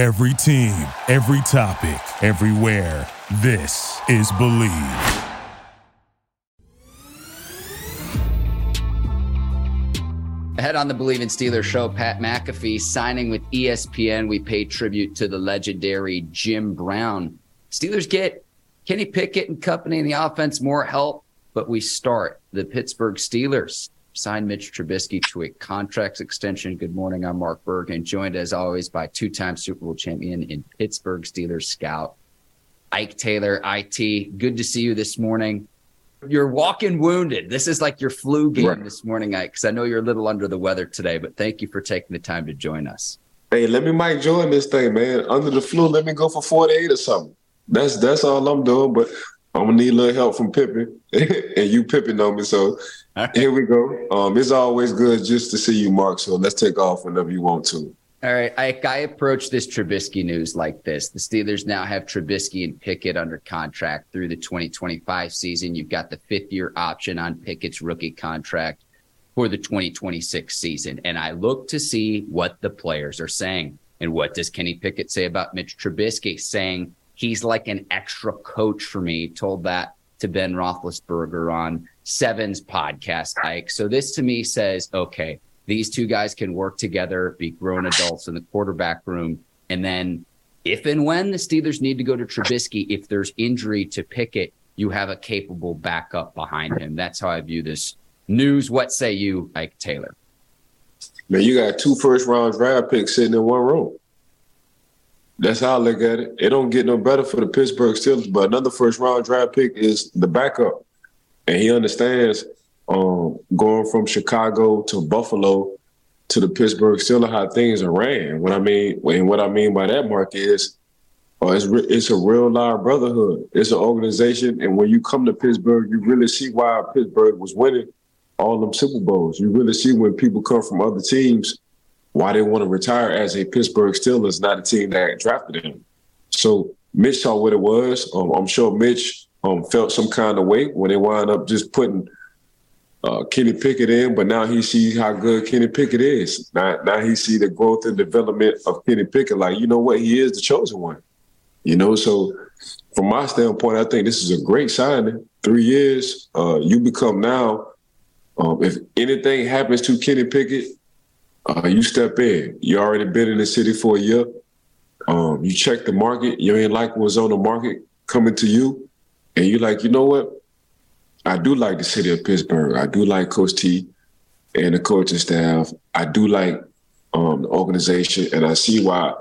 Every team, every topic, everywhere. This is Bleav. Ahead on the Bleav in Steelers show, Pat McAfee signing with ESPN. We pay tribute to the legendary Jim Brown. Steelers get Kenny Pickett and company in the offense more help, but we start the Pittsburgh Steelers. Signed Mitch Trubisky to a contract extension. Good morning. I'm Mark Bergin joined as always by two time Super Bowl champion in Pittsburgh Steelers scout, Ike Taylor, IT. Good to see you this morning. You're walking wounded. This is like your flu game right. this morning, Ike, because I know you're a little under the weather today, but thank you for taking the time to join us. Hey, let me Mike join this thing, man. Under the flu, let me go for 48 or something. That's that's all I'm doing, but I'm gonna need a little help from Pippen, and you Pippen know me. So right. here we go. Um, it's always good just to see you, Mark. So let's take off whenever you want to. All right. I, I approach this Trubisky news like this. The Steelers now have Trubisky and Pickett under contract through the 2025 season. You've got the fifth year option on Pickett's rookie contract for the 2026 season. And I look to see what the players are saying. And what does Kenny Pickett say about Mitch Trubisky? Saying he's like an extra coach for me. Told that to Ben Roethlisberger on Seven's podcast, Ike. So this to me says, okay, these two guys can work together, be grown adults in the quarterback room. And then if and when the Steelers need to go to Trubisky, if there's injury to Pickett, you have a capable backup behind him. That's how I view this news. What say you, Ike Taylor? Man, you got two first round draft picks sitting in one room. That's how I look at it. It don't get no better for the Pittsburgh Steelers, but another first round draft pick is the backup. And he understands um, going from Chicago to Buffalo to the Pittsburgh Steelers, how things are ran. What I mean, and what I mean by that, Mark, is uh, it's, re- it's a real live brotherhood. It's an organization, and when you come to Pittsburgh, you really see why Pittsburgh was winning all them Super Bowls. You really see when people come from other teams why they want to retire as a Pittsburgh Steelers, not a team that drafted him. So Mitch saw what it was. Um, I'm sure Mitch um, felt some kind of weight when they wound up just putting uh, Kenny Pickett in, but now he sees how good Kenny Pickett is. Now, now he see the growth and development of Kenny Pickett. Like, you know what? He is the chosen one. You know, so from my standpoint, I think this is a great signing. Three years, uh, you become now. Um, if anything happens to Kenny Pickett, uh, you step in. You already been in the city for a year. Um, you check the market. You ain't like what's on the market coming to you, and you're like, you know what? I do like the city of Pittsburgh. I do like Coach T and the coaching staff. I do like um, the organization, and I see why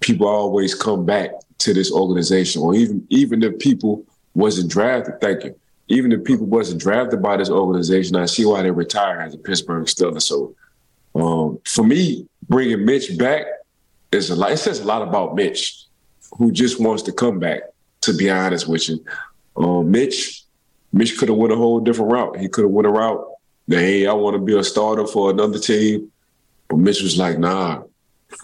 people always come back to this organization. Or even even if people wasn't drafted, thank you. Even if people wasn't drafted by this organization, I see why they retire as a Pittsburgh Steelers. So um, for me, bringing Mitch back is a lot. It says a lot about Mitch, who just wants to come back. To be honest with you, um, Mitch Mitch could have went a whole different route. He could have went a route that, hey, I want to be a starter for another team. But Mitch was like, nah,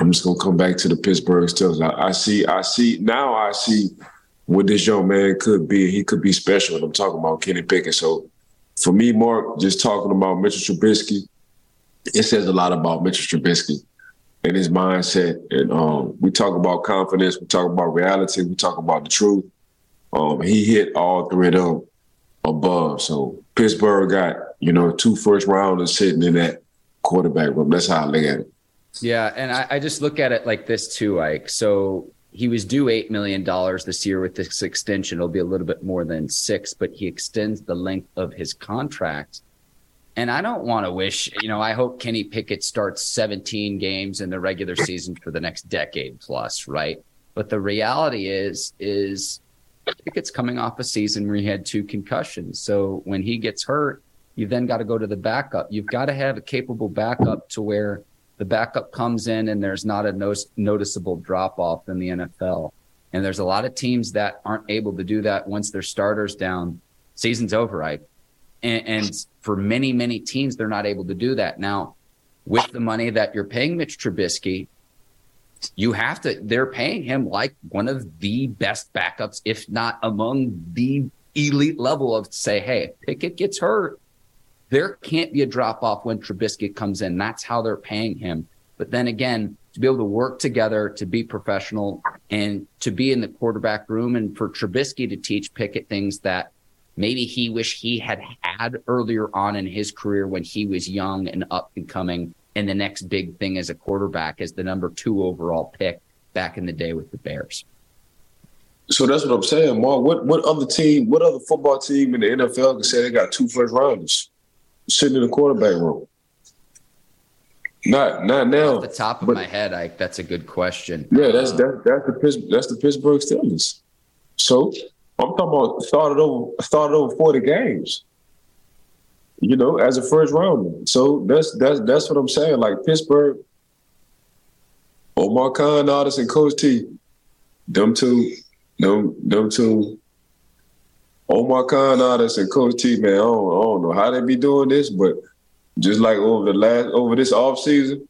I'm just gonna come back to the Pittsburgh Steelers. I, I see, I see now I see what this young man could be. He could be special. And I'm talking about Kenny Pickett. So for me, Mark, just talking about Mitchell Trubisky, it says a lot about Mitchell Trubisky and his mindset. And um, we talk about confidence, we talk about reality, we talk about the truth. Um, he hit all three of them above. So Pittsburgh got, you know, two first rounders sitting in that quarterback room. That's how I look at it. Yeah. And I, I just look at it like this too, Ike. So he was due $8 million this year with this extension. It'll be a little bit more than six, but he extends the length of his contract. And I don't want to wish, you know, I hope Kenny Pickett starts 17 games in the regular season for the next decade plus, right? But the reality is, is Pickett's coming off a season where he had two concussions. So when he gets hurt, you've then got to go to the backup. You've got to have a capable backup to where the backup comes in and there's not a no- noticeable drop off in the NFL. And there's a lot of teams that aren't able to do that once their starters down. Season's over, right? And, and for many, many teams, they're not able to do that. Now, with the money that you're paying Mitch Trubisky, you have to, they're paying him like one of the best backups, if not among the elite level of say, hey, Pickett gets hurt. There can't be a drop off when Trubisky comes in. That's how they're paying him. But then again, to be able to work together, to be professional, and to be in the quarterback room, and for Trubisky to teach Pickett things that maybe he wish he had had earlier on in his career when he was young and up and coming. And the next big thing as a quarterback is the number two overall pick back in the day with the Bears. So that's what I'm saying, Mark. What what other team, what other football team in the NFL can say they got two first rounders sitting in the quarterback room? Not not now. Off the top of but, my head, I, that's a good question. Yeah, that's um, that, that's the that's the Pittsburgh Steelers. So I'm talking about started over started over 40 games. You know, as a first rounder. So that's that's that's what I'm saying. Like Pittsburgh, Omar Khan, Artis, and Coach T, them two, them them two. Omar Khan, Artis, and Coach T, man, I don't, I don't know how they be doing this, but just like over the last over this off season.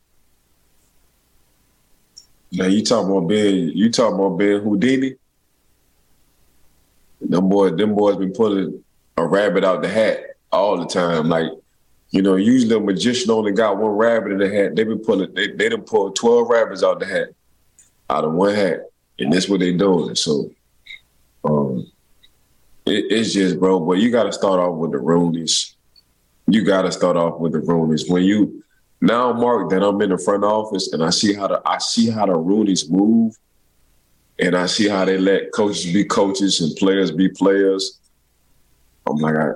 Now you talking about being you talking about being Houdini. Them boys, them boys been pulling a rabbit out the hat all the time. Like, you know, usually a magician only got one rabbit in the hat. They been pulling, they they done pulled twelve rabbits out the hat, out of one hat, and that's what they doing. So, um, it, it's just, bro. But you got to start off with the Rooneys. You got to start off with the Rooneys. When you now, Mark, that I'm in the front office and I see how the I see how the Rooneys move and I see how they let coaches be coaches and players be players. I'm like, I,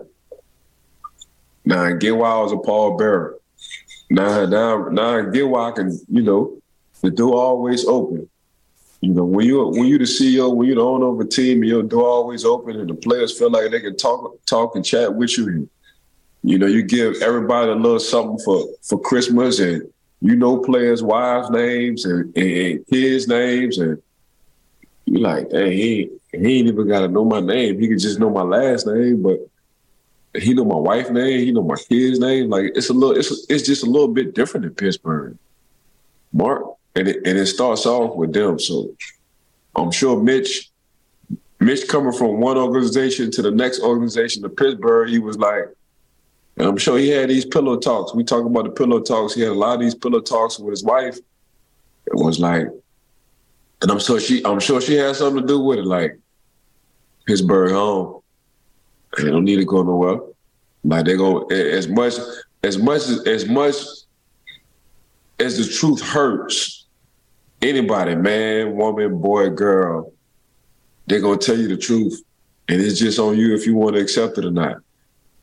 now get why I was a Paul Bearer. Now, now, now get why I can, you know, the door always open. You know, when you when you the CEO, when you the owner of a team, your door always open, and the players feel like they can talk talk and chat with you. And, you know, you give everybody a little something for for Christmas, and you know players' wives' names and, and kids' names, and you like, hey, he, he ain't even got to know my name. He could just know my last name, but he know my wife's name. He know my kid's name. Like it's a little, it's it's just a little bit different in Pittsburgh. Mark, and it, and it starts off with them. So I'm sure Mitch, Mitch coming from one organization to the next organization to Pittsburgh, he was like, and I'm sure he had these pillow talks. We talk about the pillow talks. He had a lot of these pillow talks with his wife. It was like, and I'm sure she I'm sure she has something to do with it, like Pittsburgh home. They don't need to go nowhere. Like they go as much as much as much as the truth hurts, anybody, man, woman, boy, girl, they're gonna tell you the truth. And it's just on you if you want to accept it or not.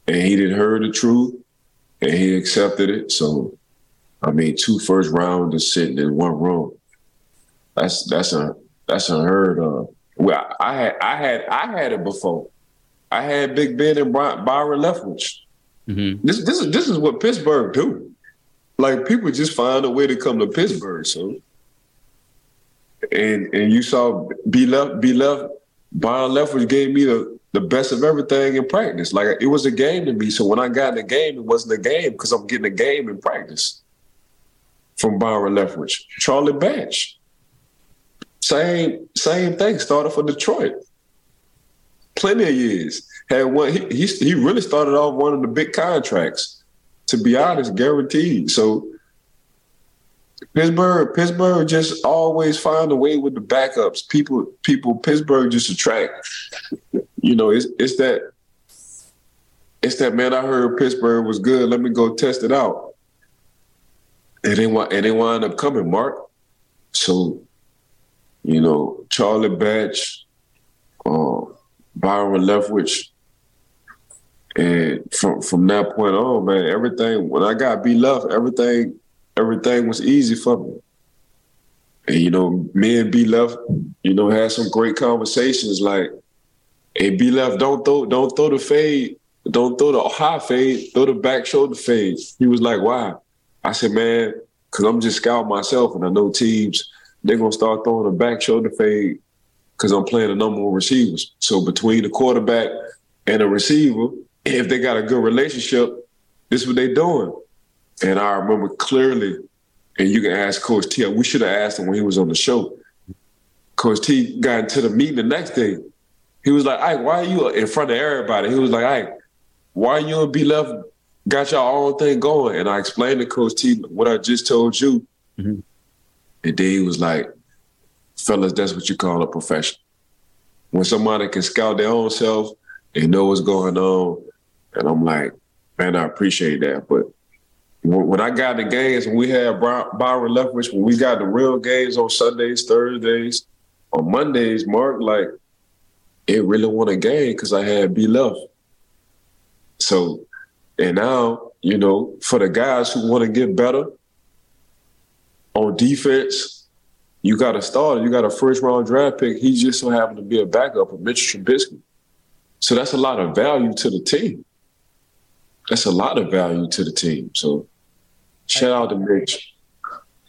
And he didn't hear the truth and he accepted it. So I mean two first rounders sitting in one room. That's that's a that's unheard of. Well, I had I had I had it before. I had Big Ben and Byron Leftwich. Mm-hmm. This this is this is what Pittsburgh do. Like people just find a way to come to Pittsburgh. So, and and you saw be left be left. Byron Leftwich gave me the the best of everything in practice. Like it was a game to me. So when I got in the game, it wasn't a game because I'm getting a game in practice from Byron Leftwich. Charlie Batch. Same same thing. Started for Detroit. Plenty of years. Had one. He, he, he really started off one of the big contracts. To be honest, guaranteed. So Pittsburgh, Pittsburgh just always find a way with the backups. People, people, Pittsburgh just attract. You know, it's it's that it's that man. I heard Pittsburgh was good. Let me go test it out. And they want and they wind up coming, Mark. So you know, Charlie Batch, uh, Byron Leftwich. And from from that point on, man, everything when I got B left, everything everything was easy for me. And you know, me and B left, you know, had some great conversations like, hey, B left, don't throw don't throw the fade, don't throw the high fade, throw the back shoulder fade. He was like, why? I said, man, because I'm just scouting myself and I know teams they're gonna start throwing a back shoulder fade because I'm playing a number of receivers. So between the quarterback and the receiver, if they got a good relationship, this is what they're doing. And I remember clearly, and you can ask Coach T. We should have asked him when he was on the show. Coach T got into the meeting the next day. He was like, "Ike, why are you in front of everybody?" He was like, "Ike, why you and B Left got your own thing going?" And I explained to Coach T what I just told you Mm-hmm. And he was like, fellas, that's what you call a professional. When somebody can scout their own self, they know what's going on. And I'm like, man, I appreciate that. But when I got the games, when we had Byron Leftwich, when we got the real games on Sundays, Thursdays, on Mondays, Mark, like, it really won a game because I had B Left. So, and now, you know, for the guys who want to get better on defense, you got a starter, you got a first round draft pick. He just so happened to be a backup of Mitch Trubisky. So that's a lot of value to the team. That's a lot of value to the team. So shout out to Mitch.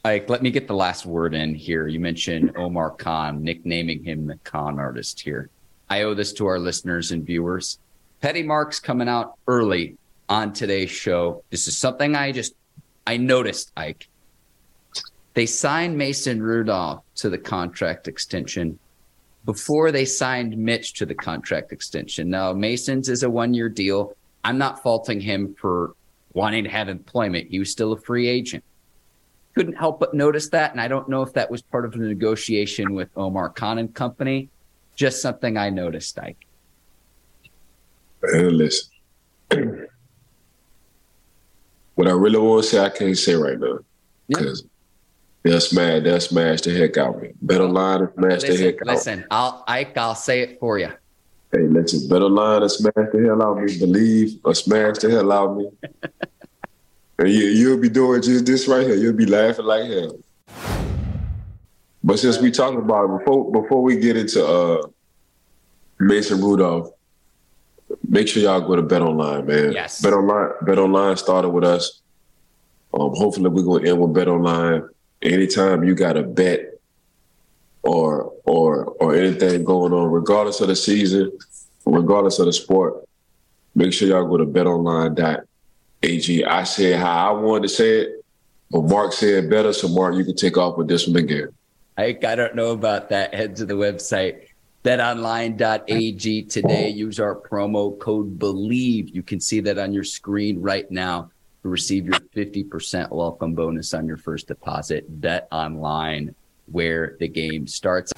Ike, let me get the last word in here. You mentioned Omar Khan, nicknaming him the con artist here. I owe this to our listeners and viewers. Petty Marks coming out early on today's show. This is something I just I noticed, Ike. They signed Mason Rudolph to the contract extension before they signed Mitch to the contract extension. Now, Mason's is a one year deal. I'm not faulting him for wanting to have employment. He was still a free agent. Couldn't help but notice that. And I don't know if that was part of the negotiation with Omar Khan and company. Just something I noticed, Ike. And listen, what I really want to say, I can't say right now. Because. They'll smash, they'll smash the heck out of me. BetOnline and smash listen, the heck out. Listen, I'll Ike, I'll say it for you. Hey, listen, BetOnline and smash the hell out of me. Bleav or smash the hell out of me. and you, you'll be doing just this right here. You'll be laughing like hell. But since we talking about it, before before we get into uh, Mason Rudolph, make sure y'all go to BetOnline, man. Yes. BetOnline, BetOnline started with us. Um, hopefully we're gonna end with BetOnline anytime you got a bet or or or anything going on, regardless of the season, regardless of the sport, make sure y'all go to betonline.ag. I said how I wanted to say it, but Mark said better. So Mark, you can take off with this one again. I, I don't know about that. Head to the website betonline.ag today. Use our promo code BELIEVE. You can see that on your screen right now receive your 50% welcome bonus on your first deposit. Bet online where the game starts.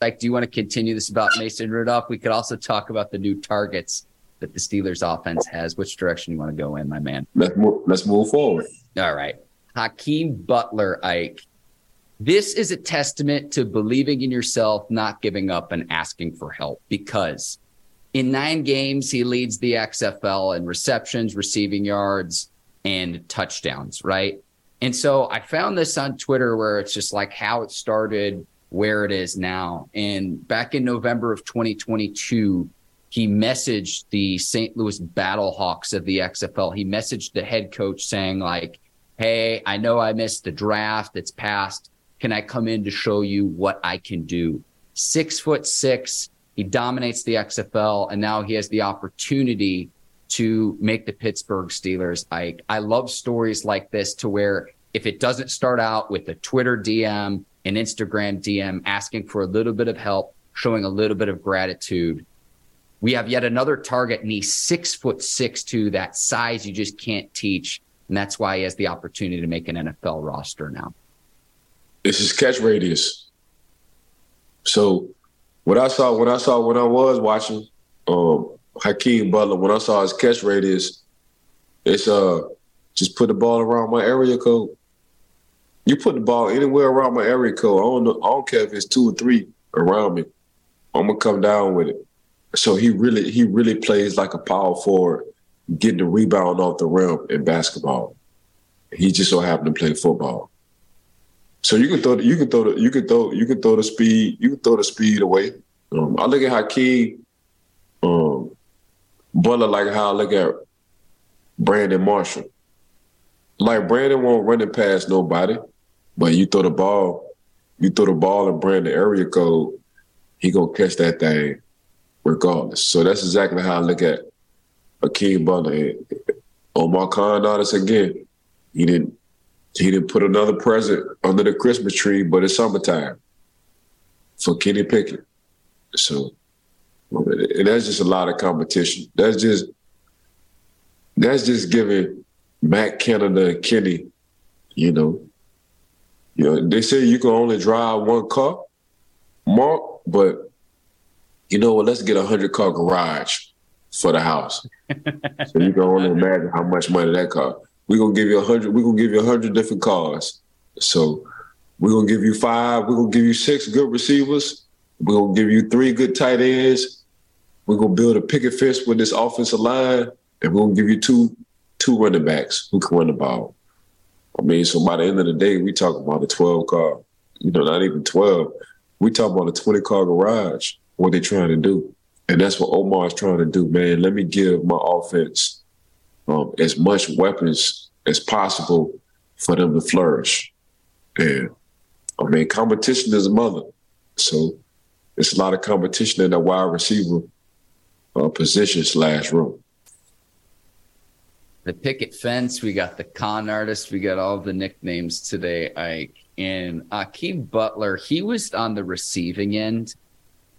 Like, do you want to continue this about Mason Rudolph? We could also talk about the new targets that the Steelers offense has. Which direction you want to go in, my man? Let's move, let's move forward. All right. Hakeem Butler, Ike. This is a testament to believing in yourself, not giving up, and asking for help because in nine games, he leads the XFL in receptions, receiving yards, and touchdowns, right? And so I found this on Twitter where it's just like how it started, where it is now. And back in November of 2022, he messaged the St. Louis Battlehawks of the XFL. He messaged the head coach saying, like, hey, I know I missed the draft. It's past. Can I come in to show you what I can do? Six foot six, he dominates the XFL, and now he has the opportunity to make the Pittsburgh Steelers. I I love stories like this to where if it doesn't start out with a Twitter DM, an Instagram DM asking for a little bit of help, showing a little bit of gratitude. We have yet another target, and he's six foot six to that size you just can't teach. And that's why he has the opportunity to make an NFL roster now. It's his catch radius. So what I saw when I saw when I was watching um, Hakeem Butler, when I saw his catch radius, it's uh just put the ball around my area code. You put the ball anywhere around my area code. I don't I don't care if it's two or three around me. I'm gonna come down with it. So he really he really plays like a power forward, getting the rebound off the rim in basketball. He just so happened to play football. So you can throw you can throw the, you can throw you can throw the speed you can throw the speed away. Um, I look at Hakeem um, Butler like how I look at Brandon Marshall. Like Brandon won't run it past nobody, but you throw the ball, you throw the ball in Brandon area code, he gonna catch that thing regardless. So that's exactly how I look at Hakeem Butler. Omar Khan artist again. He didn't he didn't put another present under the Christmas tree, but it's summertime for Kenny Pickett. So, and that's just a lot of competition. That's just that's just giving Matt Canada and Kenny, you know, You know, they say you can only drive one car, Mark, but you know what? Let's get a hundred car garage for the house. so you can only imagine how much money that cost. We're gonna give you a hundred. We're gonna give you a hundred different cars. So we're gonna give you five. We're gonna give you six good receivers. We're gonna give you three good tight ends. We're gonna build a picket fence with this offensive line, and we're gonna give you two two running backs who can run the ball. I mean, so by the end of the day, we talk about a 12 car, you know, not even 12. We talk about a 20 car garage, what they're trying to do. And that's what Omar is trying to do, man. Let me give my offense um, as much weapons as possible for them to flourish. And I mean, competition is a mother. So it's a lot of competition in the wide receiver uh, position slash room the picket fence. We got the con artist. We got all the nicknames today, Ike. And Hakeem Butler, he was on the receiving end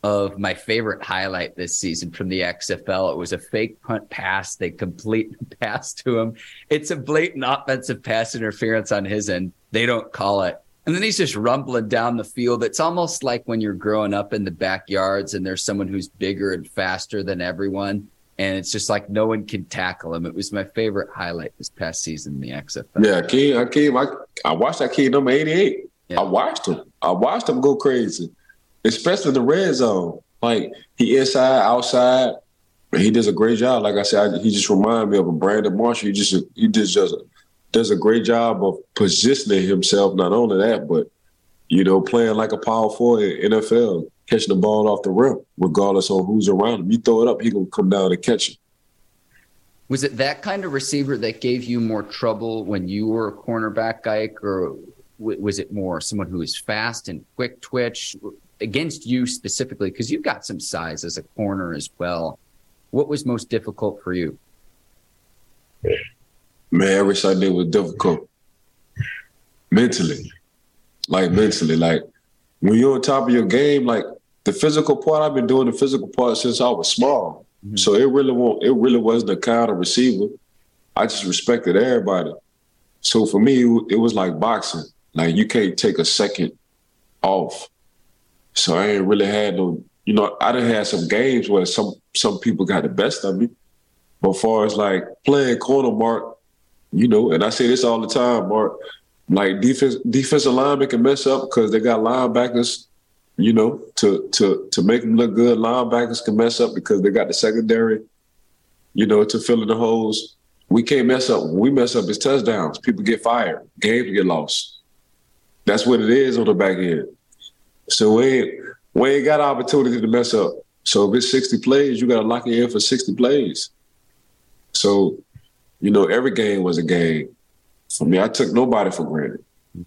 of my favorite highlight this season from the XFL. It was a fake punt pass. They complete the pass to him. It's a blatant offensive pass interference on his end. They don't call it. And then he's just rumbling down the field. It's almost like when you're growing up in the backyards and there's someone who's bigger and faster than everyone and it's just like no one can tackle him. It was my favorite highlight this past season in the XFL. Yeah, I came, I, I watched that kid number 88. Yeah. I watched him. I watched him go crazy, especially the red zone. Like he inside, outside. He does a great job. Like I said, I, he just reminded me of a Brandon Marshall. He just he just does a, does a great job of positioning himself. Not only that, but you know, playing like a power forward in NFL catching the ball off the rim, regardless of who's around him. You throw it up, he gonna come down and catch it. Was it that kind of receiver that gave you more trouble when you were a cornerback, Ike, or was it more someone who is fast and quick twitch against you specifically? Because you've got some size as a corner as well. What was most difficult for you? Man, every Sunday was difficult mentally, like mentally, like when you're on top of your game, like the physical part, I've been doing the physical part since I was small. Mm-hmm. So it really won't, it really wasn't a kind of receiver. I just respected everybody. So for me, it was like boxing. Like you can't take a second off. So I ain't really had no, you know, I done had some games where some some people got the best of me. But far as like playing corner, Mark, you know, and I say this all the time, Mark, like defense defensive linemen can mess up because they got linebackers you know, to to to make them look good. Linebackers can mess up because they got the secondary, you know, to fill in the holes. We can't mess up. When we mess up, it's touchdowns. People get fired. Games get lost. That's what it is on the back end. So we ain't, we ain't got opportunity to mess up. So if it's 60 plays, you got to lock it in for 60 plays. So, you know, every game was a game. For me, I took nobody for granted.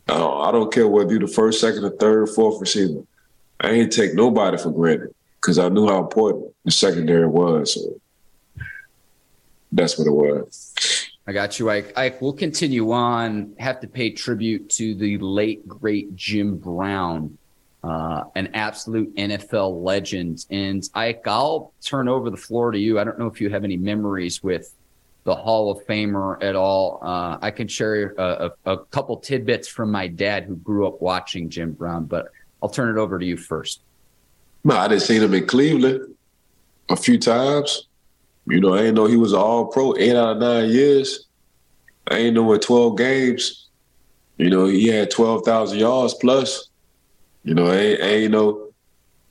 Uh, I don't care whether you're the first, second, or third, fourth receiver. I ain't take nobody for granted because I knew how important the secondary was. So that's what it was. I got you, Ike. Ike, we'll continue on. Have to pay tribute to the late, great Jim Brown, uh, an absolute NFL legend. And Ike, I'll turn over the floor to you. I don't know if you have any memories with the Hall of Famer at all. Uh, I can share a, a, a couple tidbits from my dad who grew up watching Jim Brown, but I'll turn it over to you first. No, I didn't see him in Cleveland a few times. You know, I didn't know he was all pro eight out of nine years. I ain't know in 12 games. You know, he had 12,000 yards plus. You know, ain't, ain't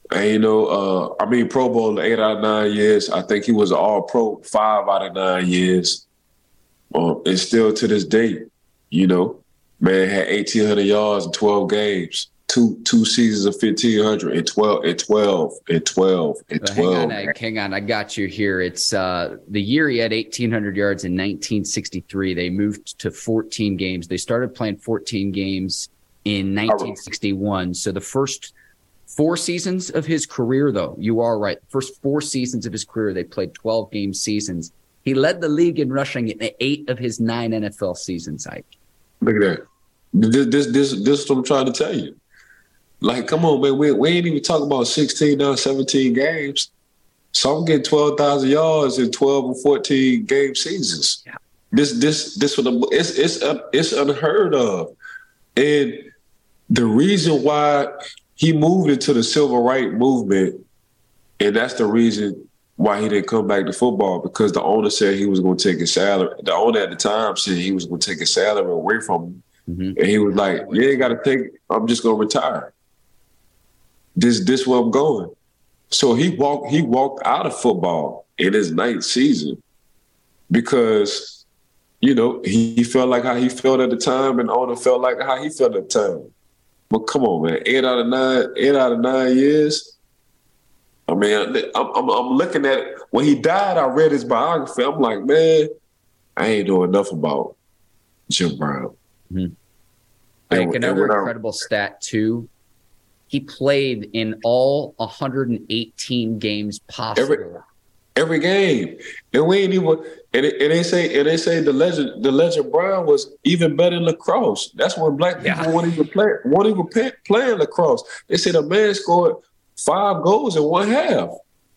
I ain't know, uh, I mean, Pro Bowl eight out of nine years. I think he was all pro five out of nine years. Um, and still to this day, you know, man had 1,800 yards in 12 games two two seasons of fifteen hundred and twelve and twelve and twelve and twelve. Hang on, I, hang on, I got you here. It's uh, the year he had eighteen hundred yards in nineteen sixty three. They moved to fourteen games. They started playing fourteen games in nineteen sixty one. So the first four seasons of his career, though, you are right. First four seasons of his career, they played twelve game seasons. He led the league in rushing in eight of his nine NFL seasons. Ike. Look at that. This, this, this, this is what I'm trying to tell you. Like, come on, man. We, we ain't even talking about 16 now, 17 games. So I'm getting 12,000 yards in 12 and 14 game seasons. Yeah. This, this, this, it's, it's, it's unheard of. And the reason why he moved into the civil rights movement, and that's the reason why he didn't come back to football because the owner said he was going to take his salary. The owner at the time said he was going to take his salary away from him, mm-hmm. and he was like, "You ain't got to take. I'm just going to retire. This this where I'm going." So he walked he walked out of football in his ninth season because you know he, he felt like how he felt at the time, and owner felt like how he felt at the time. But come on, man, eight out of nine, eight out of nine years I mean, I'm, I'm, I'm, looking at it. When he died, I read his biography. I'm like, man, I ain't doing enough about Jim Brown. Mm-hmm. Like another incredible I, stat too. He played in all 118 games possible. Every, every game, and we ain't even. And, it, and they say, and they say the legend, the legend Brown was even better in lacrosse. That's when black people yeah. won't even play, won't even play, play lacrosse. They said a man scored five goals in one half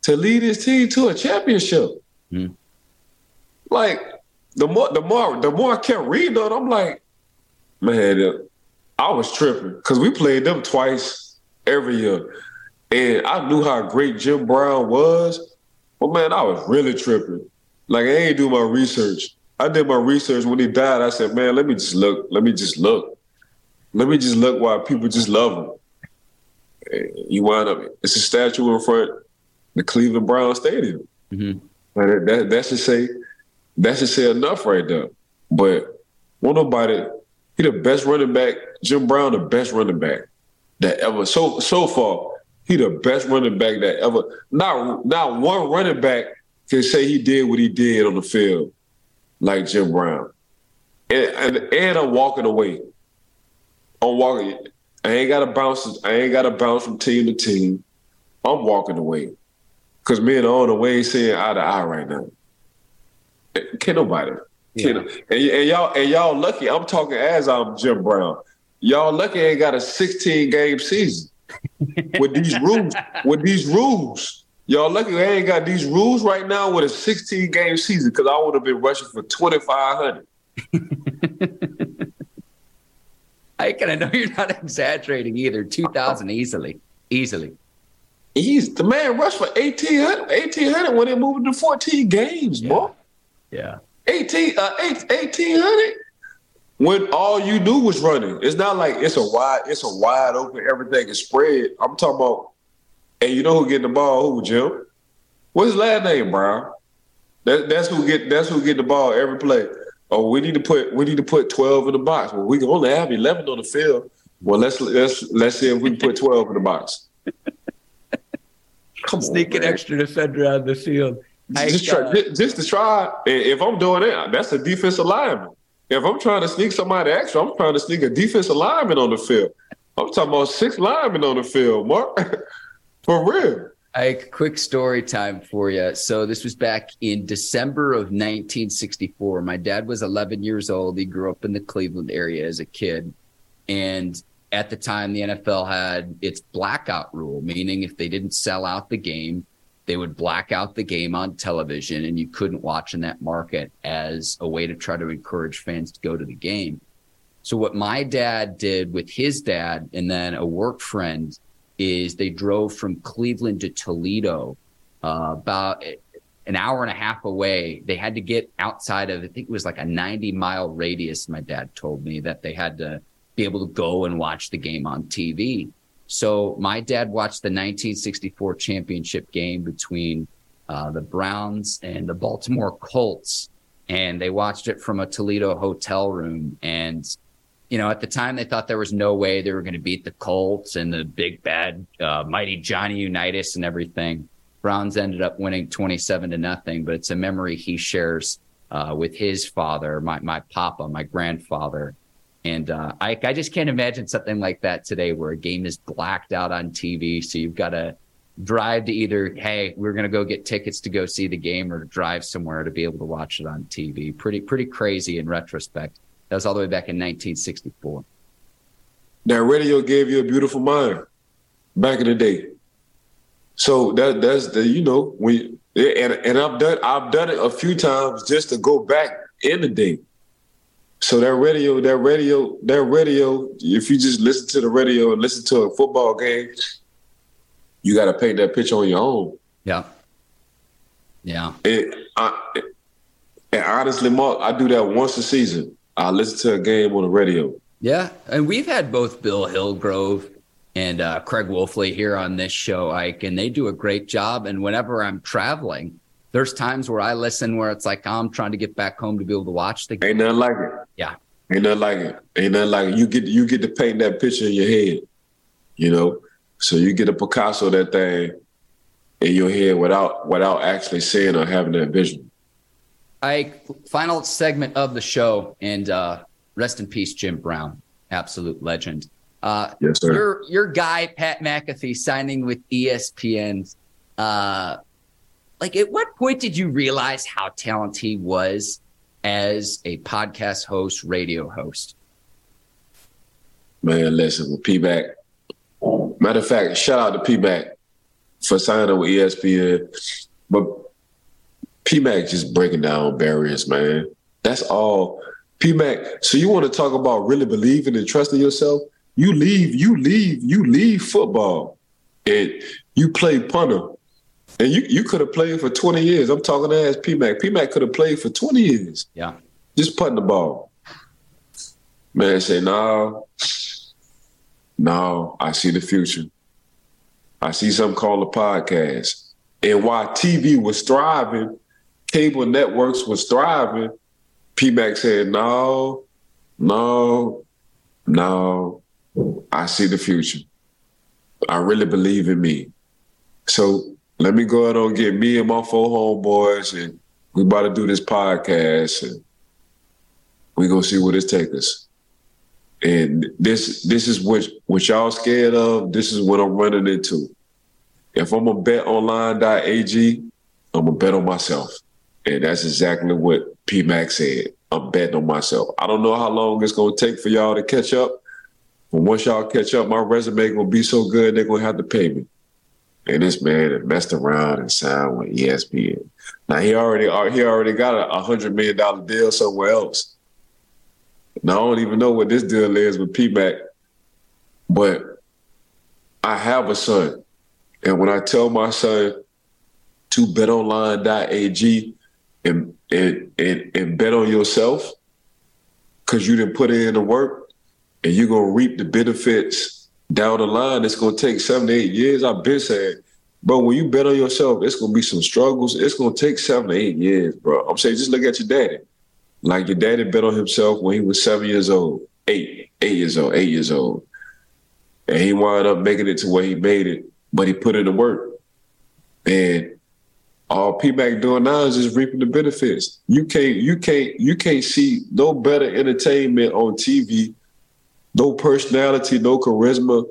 to lead his team to a championship. Mm. Like the more the more the more I kept reading on, I'm like, man, I was tripping because we played them twice every year, and I knew how great Jim Brown was. But man, I was really tripping. Like I ain't do my research. I did my research when he died. I said, man, let me just look. Let me just look. Let me just look why people just love him you wind up it's a statue in front the Cleveland Brown Stadium. Mm-hmm. That, that, that should say that should say enough right there. But won't nobody he the best running back, Jim Brown, the best running back that ever so so far. He the best running back that ever not not one running back can say he did what he did on the field like Jim Brown. And and, and I'm walking away. I'm walking I ain't gotta bounce. I ain't gotta bounce from team to team. I'm walking away because me and the way seeing eye to eye right now. Can't nobody. Yeah. And, and y'all and y'all lucky. I'm talking as I'm Jim Brown. Y'all lucky ain't got a 16 game season with these rules. with these rules, y'all lucky I ain't got these rules right now with a 16 game season because I would have been rushing for 2,500. I and I know you're not exaggerating either. 2,000 easily, easily. He's the man rushed for 1,800, 1,800 when they moved to 14 games, yeah. boy. Yeah. 18, uh, 1,800 when all you do was running. It's not like it's a wide, it's a wide open, everything is spread. I'm talking about, and you know who getting the ball? Who, Jim? What's his last name, Brown? That, that's who get that's who get the ball every play oh, we need to put we need to put twelve in the box. Well, we can only have eleven on the field. Well, let's let's let's see if we can put twelve in the box. Come Sneak on, an extra defender on the field. Just, try, just, just to try. If I'm doing it, that's a defensive lineman. If I'm trying to sneak somebody extra, I'm trying to sneak a defensive lineman on the field. I'm talking about six linemen on the field, Mark. For real. Ike, quick story time for you. So this was back in December of 1964. My dad was 11 years old. He grew up in the Cleveland area as a kid, and at the time, the NFL had its blackout rule, meaning if they didn't sell out the game, they would black out the game on television, and you couldn't watch in that market as a way to try to encourage fans to go to the game. So what my dad did with his dad and then a work friend is they drove from Cleveland to Toledo, uh, about an hour and a half away. They had to get outside of, I think it was like a 90 mile radius. My dad told me that they had to be able to go and watch the game on TV. So my dad watched the 1964 championship game between uh, the Browns and the Baltimore Colts, and they watched it from a Toledo hotel room. And you know, at the time they thought there was no way they were going to beat the Colts and the big bad uh, mighty Johnny Unitas and everything. Browns ended up winning 27 to nothing, but it's a memory he shares uh, with his father, my, my papa, my grandfather. And uh, I, I just can't imagine something like that today where a game is blacked out on TV. So you've got to drive to either, hey, we're going to go get tickets to go see the game or drive somewhere to be able to watch it on TV. Pretty, pretty crazy in retrospect. That was all the way back in 1964. That radio gave you a beautiful mind back in the day. So that that's the you know when and and I've done I've done it a few times just to go back in the day. So that radio, that radio, that radio, if you just listen to the radio and listen to a football game, you got to paint that picture on your own. Yeah. Yeah. It, I, and honestly, Mark, I do that once a season. I listen to a game on the radio. Yeah, and we've had both Bill Hillgrove and uh, Craig Wolfley here on this show, Ike, and they do a great job. And whenever I'm traveling, there's times where I listen where it's like I'm trying to get back home to be able to watch the game. Ain't nothing like it. Yeah. Ain't nothing like it. Ain't nothing like it. You get you get to paint that picture in your head, you know. So you get a Picasso that thing in your head without without actually seeing or having that vision. I final segment of the show, and uh, rest in peace, Jim Brown, absolute legend. Uh, yes, sir. Your your guy Pat McAfee signing with ESPN. Uh, like, at what point did you realize how talented he was as a podcast host, radio host? Man, listen, with P-Mac. Matter of fact, shout out to P-Mac for signing with ESPN. But P-Mac just breaking down barriers, man. That's all. P-Mac, so you want to talk about really believing and trusting yourself? You leave, you leave, you leave football and you play punter and you, you could have played for 20 years. I'm talking to as PMAC. PMAC could have played for 20 years. Yeah. Just putting the ball. Man, say, no, no, I see the future. I see something called a podcast. And while TV was thriving, cable networks was thriving, PMAC said, no, no, no, I see the future. I really believe in me. So let me go ahead and get me and my four homeboys, and we about to do this podcast, and we gonna see where this takes us. And this this is what what y'all scared of. This is what I'm running into. If I'm a bet online.ag, I'm gonna bet on myself, and that's exactly what P PMAC said. I'm betting on myself. I don't know how long it's gonna take for y'all to catch up, but once y'all catch up, my resume gonna be so good they're gonna have to pay me. And this man had messed around and signed with ESPN. Now he already uh, he already got a hundred million dollar deal somewhere else. Now I don't even know what this deal is with PMAC, but I have a son. And when I tell my son to betonline.ag and and and, and bet on yourself, because you didn't put in the work and you're gonna reap the benefits down the line, it's gonna take seven to eight years. I've been saying, bro, when you bet on yourself, it's gonna be some struggles. It's gonna take seven to eight years, bro. I'm saying, just look at your daddy. Like your daddy bet on himself when he was seven years old, eight, eight years old, eight years old, and he wound up making it to where he made it, but he put in the work. And all PMAC doing now is just reaping the benefits. You can't, you can't, you can't see no better entertainment on TV no personality, no charisma,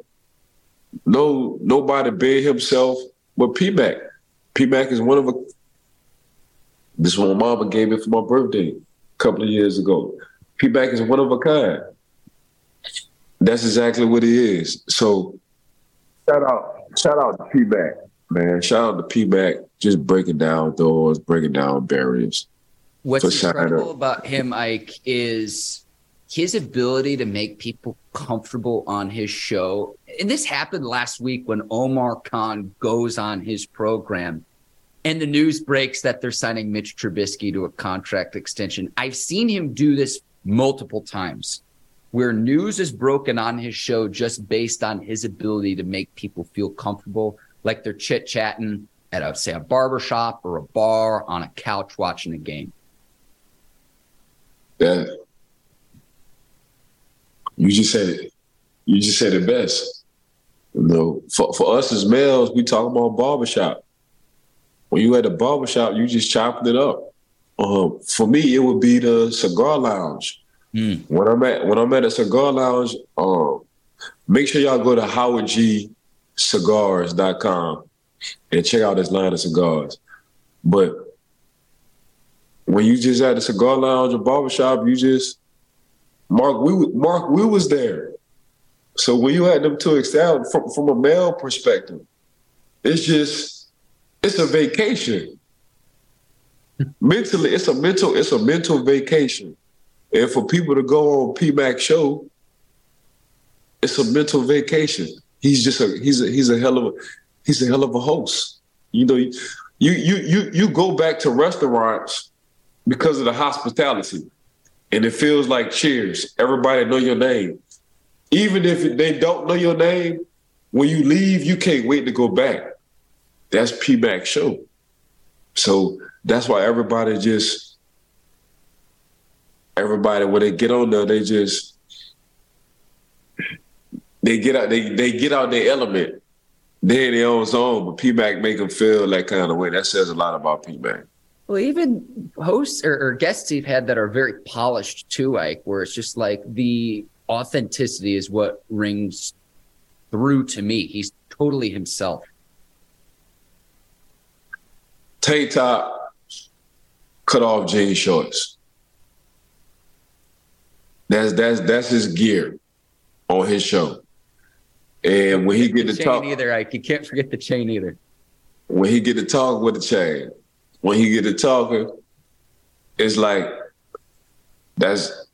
no nobody being himself but PMAC. PMAC is one of a this one mama gave me for my birthday a couple of years ago. PMAC is one of a kind. That's exactly what he is. So shout out, shout out to PMAC, man. Shout out to PMAC, just breaking down doors, breaking down barriers. What's incredible about him, Ike, is his ability to make people comfortable on his show. And this happened last week when Omar Khan goes on his program and the news breaks that they're signing Mitch Trubisky to a contract extension. I've seen him do this multiple times where news is broken on his show just based on his ability to make people feel comfortable, like they're chit chatting at a, say a barbershop or a bar on a couch watching a game. Yeah, you just said it. You just said it best. You know, for, for us as males, we talk about barbershop. When you at the barbershop, you just chopping it up. Um, for me, it would be the cigar lounge. Mm. When I'm at when I'm at a cigar lounge, um, make sure y'all go to howardgcigars.com and check out this line of cigars. But when you just at a cigar lounge or barbershop, you just Mark, we Mark, we was there. So when you had them two establish from, from a male perspective, it's just it's a vacation. Mentally, it's a mental, it's a mental vacation. And for people to go on PMAC show, it's a mental vacation. He's just a he's a he's a hell of a he's a hell of a host. You know, you you you you go back to restaurants because of the hospitality, and it feels like cheers. Everybody know your name, even if they don't know your name. When you leave, you can't wait to go back. That's P-Mac show. So that's why everybody just everybody when they get on there, they just they get out they they get out their element. They're in their own zone, but P-Mac make them feel that kind of way. That says a lot about P-Mac. Well, even hosts or, or guests you've had that are very polished too, like where it's just like the authenticity is what rings through to me. He's totally himself. Tank top, cut off jean shorts. That's that's that's his gear on his show. And when he get to talk, either like you can't forget the chain either. When he get to talk with the chain, when he get to talking, it's like that's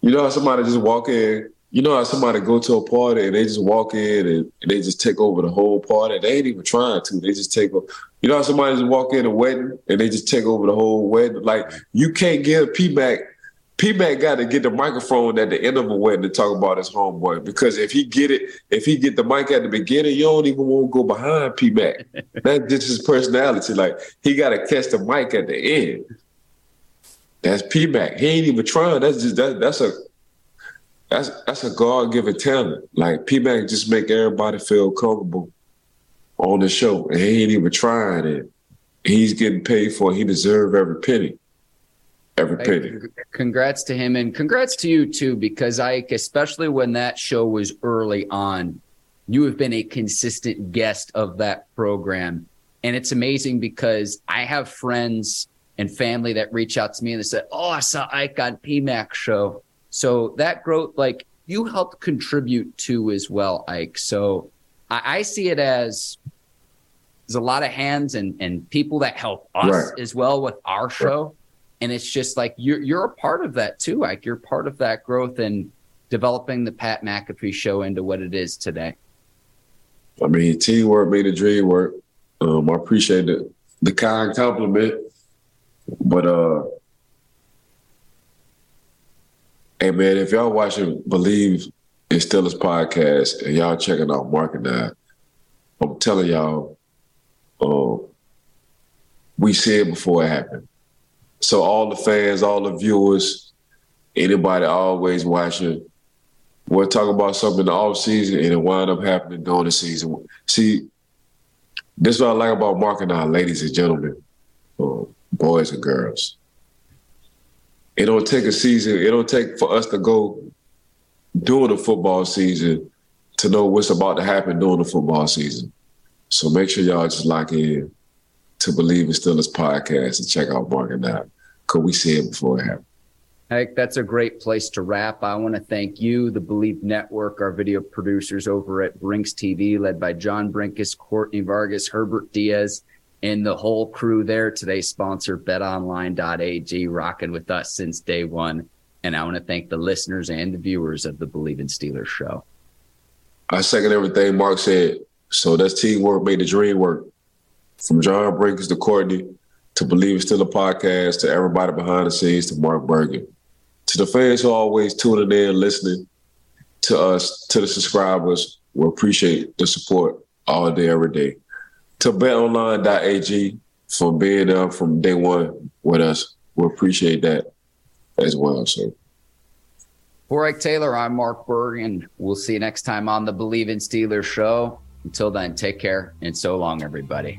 you know how somebody just walk in. You know how somebody go to a party and they just walk in and, and they just take over the whole party. They ain't even trying to. They just take over. You know how somebody just walk in a wedding and they just take over the whole wedding. Like you can't give PMAC P-Mac got to get the microphone at the end of a wedding to talk about his homeboy because if he get it, if he get the mic at the beginning, you don't even want to go behind P-Mac. That's just his personality. Like he got to catch the mic at the end. That's P-Mac. He ain't even trying. That's just that. That's a that's that's a God given talent. Like P-Mac just make everybody feel comfortable on the show, and he ain't even trying it. He's getting paid for. It. He deserve every penny every penny. Congrats to him and congrats to you too, because Ike, especially when that show was early on, you have been a consistent guest of that program. And it's amazing because I have friends and family that reach out to me and they say, Oh, I saw Ike on P-Mac show. So that growth, like you helped contribute to as well, Ike. So I, I see it as there's a lot of hands and, and people that help us right. as well with our show. And it's just like you're you're a part of that too. Like you're part of that growth and developing the Pat McAfee show into what it is today. I mean, teamwork made the dream work. Um, I appreciate the the kind compliment, but uh, hey man, if y'all watching Believe it's still Steelers podcast and y'all checking out Mark and I, I'm telling y'all, uh, we said before it happened. So all the fans, all the viewers, anybody always watching, we'll talk about something in the off season and it wind up happening during the season. See, this is what I like about Mark and I, ladies and gentlemen, uh, boys and girls. It don't take a season. It don't take for us to go during the football season to know what's about to happen during the football season. So make sure y'all just lock in to Bleav in Steelers podcast and check out Mark and I because we see it before it happens. Hank, that's a great place to wrap. I want to thank you, the Bleav Network, our video producers over at Brinks TV, led by John Brinkus, Courtney Vargas, Herbert Diaz, and the whole crew there. Today's sponsor, betonline.ag, rocking with us since day one. And I want to thank the listeners and the viewers of the Bleav in Steelers show. I second everything Mark said. So that's teamwork made the dream work. From John Brinkus to Courtney to Believe It's Still a Podcast, to everybody behind the scenes, to Mark Bergin, to the fans who always tuning in, listening, to us, to the subscribers. We appreciate the support all day, every day. To betonline.ag for being there from day one with us. We appreciate that as well. So. For Ike Taylor, I'm Mark Bergin. We'll see you next time on the Bleav in Steelers show. Until then, take care and so long, everybody.